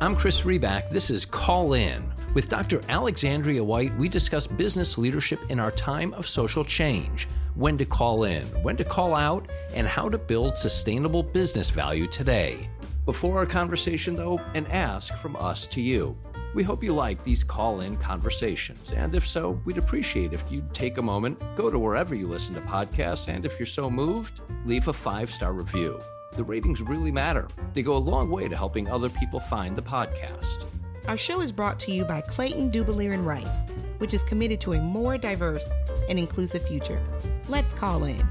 I'm Chris Riback. This is Call In. With Dr. Alexandria White, we discuss business leadership in our time of social change, when to call in, when to call out, and how to build sustainable business value today. Before our conversation, though, an ask from us to you. We hope you like these call in conversations, and if so, we'd appreciate if you'd take a moment, go to wherever you listen to podcasts, and if you're so moved, leave a five star review. The ratings really matter. They go a long way to helping other people find the podcast. Our show is brought to you by Clayton Dubilier and Rice, which is committed to a more diverse and inclusive future. Let's call in.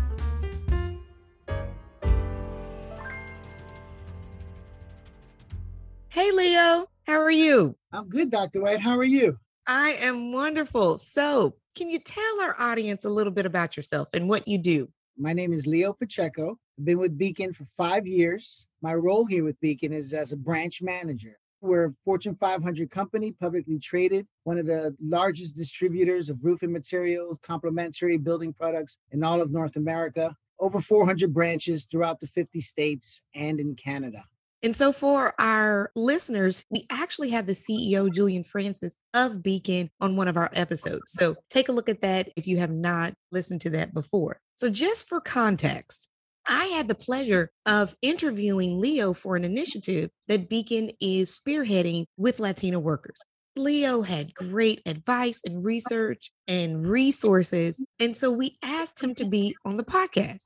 Hey, Leo, how are you? I'm good, Dr. White. How are you? I am wonderful. So, can you tell our audience a little bit about yourself and what you do? My name is Leo Pacheco. I've been with Beacon for five years. My role here with Beacon is as a branch manager. We're a Fortune 500 company, publicly traded, one of the largest distributors of roofing materials, complementary building products in all of North America. Over 400 branches throughout the 50 states and in Canada. And so, for our listeners, we actually have the CEO, Julian Francis of Beacon, on one of our episodes. So, take a look at that if you have not listened to that before. So, just for context, I had the pleasure of interviewing Leo for an initiative that Beacon is spearheading with Latino workers. Leo had great advice and research and resources. And so we asked him to be on the podcast.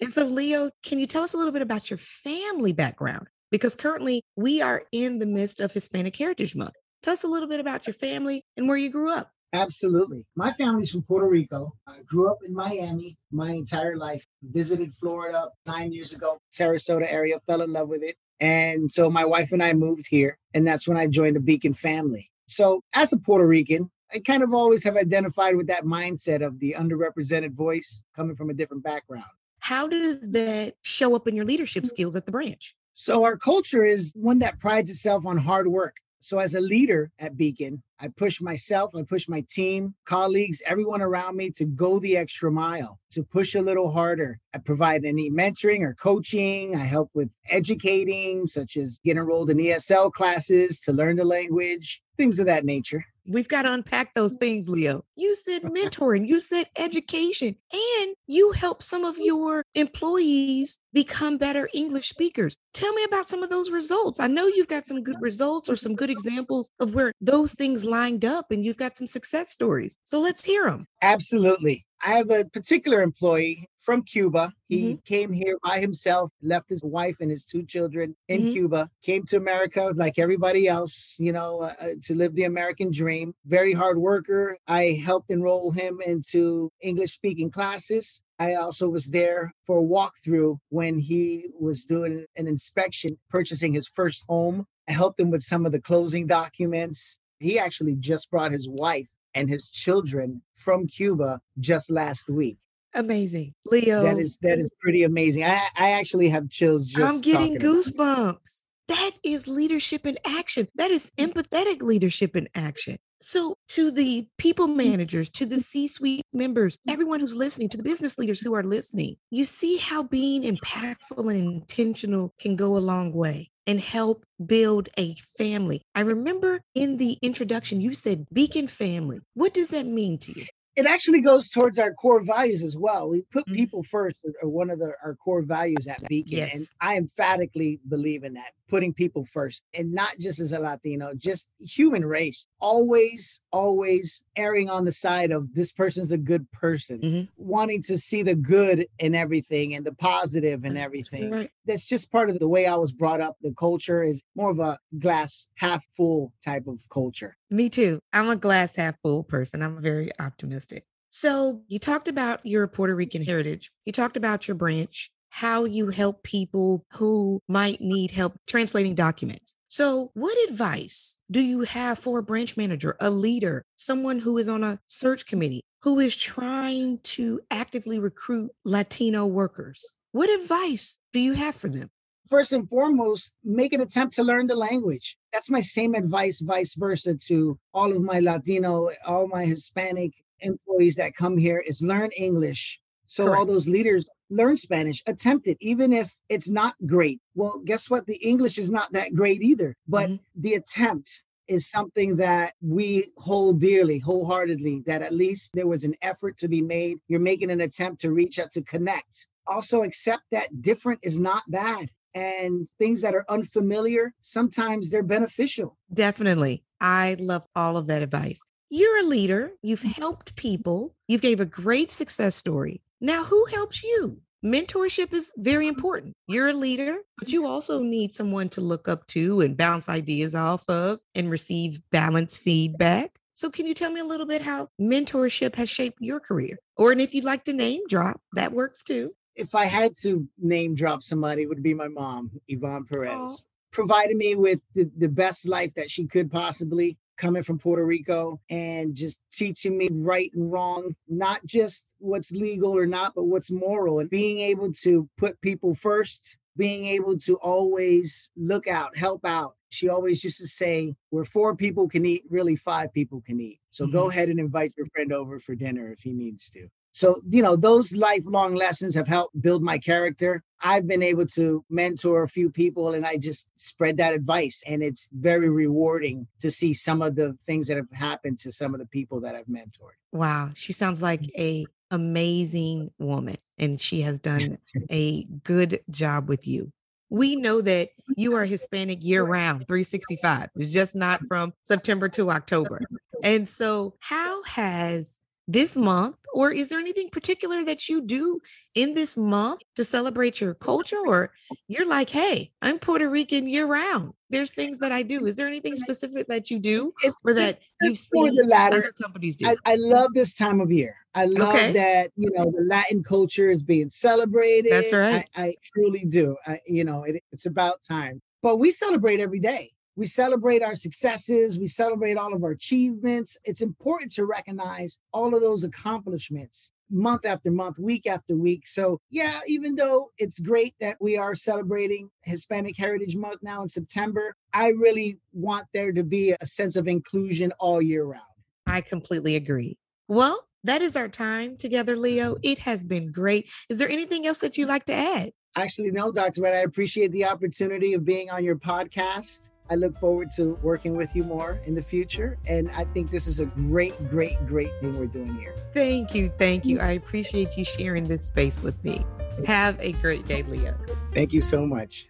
And so, Leo, can you tell us a little bit about your family background? Because currently we are in the midst of Hispanic Heritage Month. Tell us a little bit about your family and where you grew up. Absolutely. My family's from Puerto Rico. I grew up in Miami my entire life. Visited Florida nine years ago, Sarasota area, fell in love with it. And so my wife and I moved here, and that's when I joined the Beacon family. So, as a Puerto Rican, I kind of always have identified with that mindset of the underrepresented voice coming from a different background. How does that show up in your leadership hmm. skills at the branch? So, our culture is one that prides itself on hard work. So, as a leader at Beacon, I push myself, I push my team, colleagues, everyone around me to go the extra mile, to push a little harder. I provide any mentoring or coaching. I help with educating, such as get enrolled in ESL classes to learn the language, things of that nature. We've got to unpack those mm. things, Leo. You said mentoring, you said education, and you help some of mm. your employees become better English speakers. Tell me about some of those results. I know you've got some good results or some good examples of where those things lined up and you've got some success stories. So let's hear them. Absolutely. I have a particular employee from Cuba. He Mm-hmm. came here by himself, left his wife and his two children in Mhm. Cuba, came to America like everybody else, you know, uh, uh, to live the American dream. Very hard worker. I helped enroll him into English speaking classes. I also was there for a walkthrough when he was doing an inspection, purchasing his first home. I helped him with some of the closing documents. He actually just brought his wife and his children from Cuba just last week. Amazing. Leo. That is that is pretty amazing. I I actually have chills just I'm getting talking about it. goosebumps. That is leadership in action. That is empathetic leadership in action. So, to the people managers, to the C suite members, everyone who's listening, to the business leaders who are listening, you see how being impactful and intentional can go a long way and help build a family. I remember in the introduction, you said beacon family. What does that mean to you? It actually goes towards our core values as well. We put Mhm. people first are- are one of the our core values at Beacon. And I emphatically believe in that, putting people first. And not just as a Latino, just human race. Always, always erring on the side of this person's a good person, Mhm. wanting to see the good in everything and the positive in everything. Right. that's just part of the way I was brought up. The culture is more of a glass half full type of culture. Me too. I'm a glass half full person. I'm very optimistic. So, you talked about your Puerto Rican heritage. You talked about your branch, how you help people who might need help translating documents. So, what advice do you have for a branch manager, a leader, someone who is on a search committee, who is trying to actively recruit Latino workers? What advice do you have for them? First and foremost, make an attempt to learn the language. That's my same advice, vice versa, to all of my Latino, all my Hispanic employees that come here is learn English So Correct. all those leaders learn Spanish, attempt it, even if it's not great. Well, guess what? The English is not that great either, but Mhm. the attempt is something that we hold dearly, wholeheartedly, that at least there was an effort to be made. You're making an attempt to reach out to connect. Also, accept that different is not bad. And things that are unfamiliar, sometimes they're beneficial. Definitely. I love all of that advice. You're a leader. You've mm-hmm. helped people. You've gave a great success story. Now, who helps you? Mentorship is very mm-hmm. important. You're a leader, but you mm-hmm. also need someone to look up to and bounce ideas off of and receive balanced feedback. So, can you tell me a little bit how mentorship has shaped your career? Or, and if you'd like to name drop, that works too. If I had to name drop somebody, it would be my mom, Yvonne Perez. Aw. Provided me with the, the best life that she could possibly coming from Puerto Rico and just teaching me right and wrong, not just what's legal or not, but what's moral and being able to put people first, being able to always look out, help out. She always used to say, where four people can eat, really five people can eat. So go Mhm. ahead and invite your friend over for dinner if he needs to. So, you know, those lifelong lessons have helped build my character. I've been able to mentor a few people and I just spread that advice. And it's very rewarding to see some of the things that have happened to some of the people that I've mentored. Wow, she sounds like a amazing woman and she has done a good job with you. We know that you are Hispanic year round, 365. It's just not from September to October. And so, how has this month, or is there anything particular that you do in this month to celebrate your culture? Or you're like, hey, I'm Puerto Rican year round. There's things that I do. Is there anything specific that you do or that you've seen the latter. other companies do? I, I love this time of year. I love Okay. that, you know, the Latin culture is being celebrated. That's right. I, I truly do. I, you know, it, it's about time. But we celebrate every day. We celebrate our successes. We celebrate all of our achievements. It's important to recognize all of those accomplishments month after month, week after week. So, yeah, even though it's great that we are celebrating Hispanic Heritage Month now in September, I really want there to be a sense of inclusion all year round. I completely agree. Well, that is our time together, Leo. Mm-hmm. It has been great. Is there anything else that you'd like to add? Actually, no, Dr. Red, I appreciate the opportunity of being on your podcast. I look forward to working with you more in the future. And I think this is a great, great, great thing we're doing here. Thank you. Thank you. I appreciate you sharing this space with me. Have a great day, Leo. Thank you so much.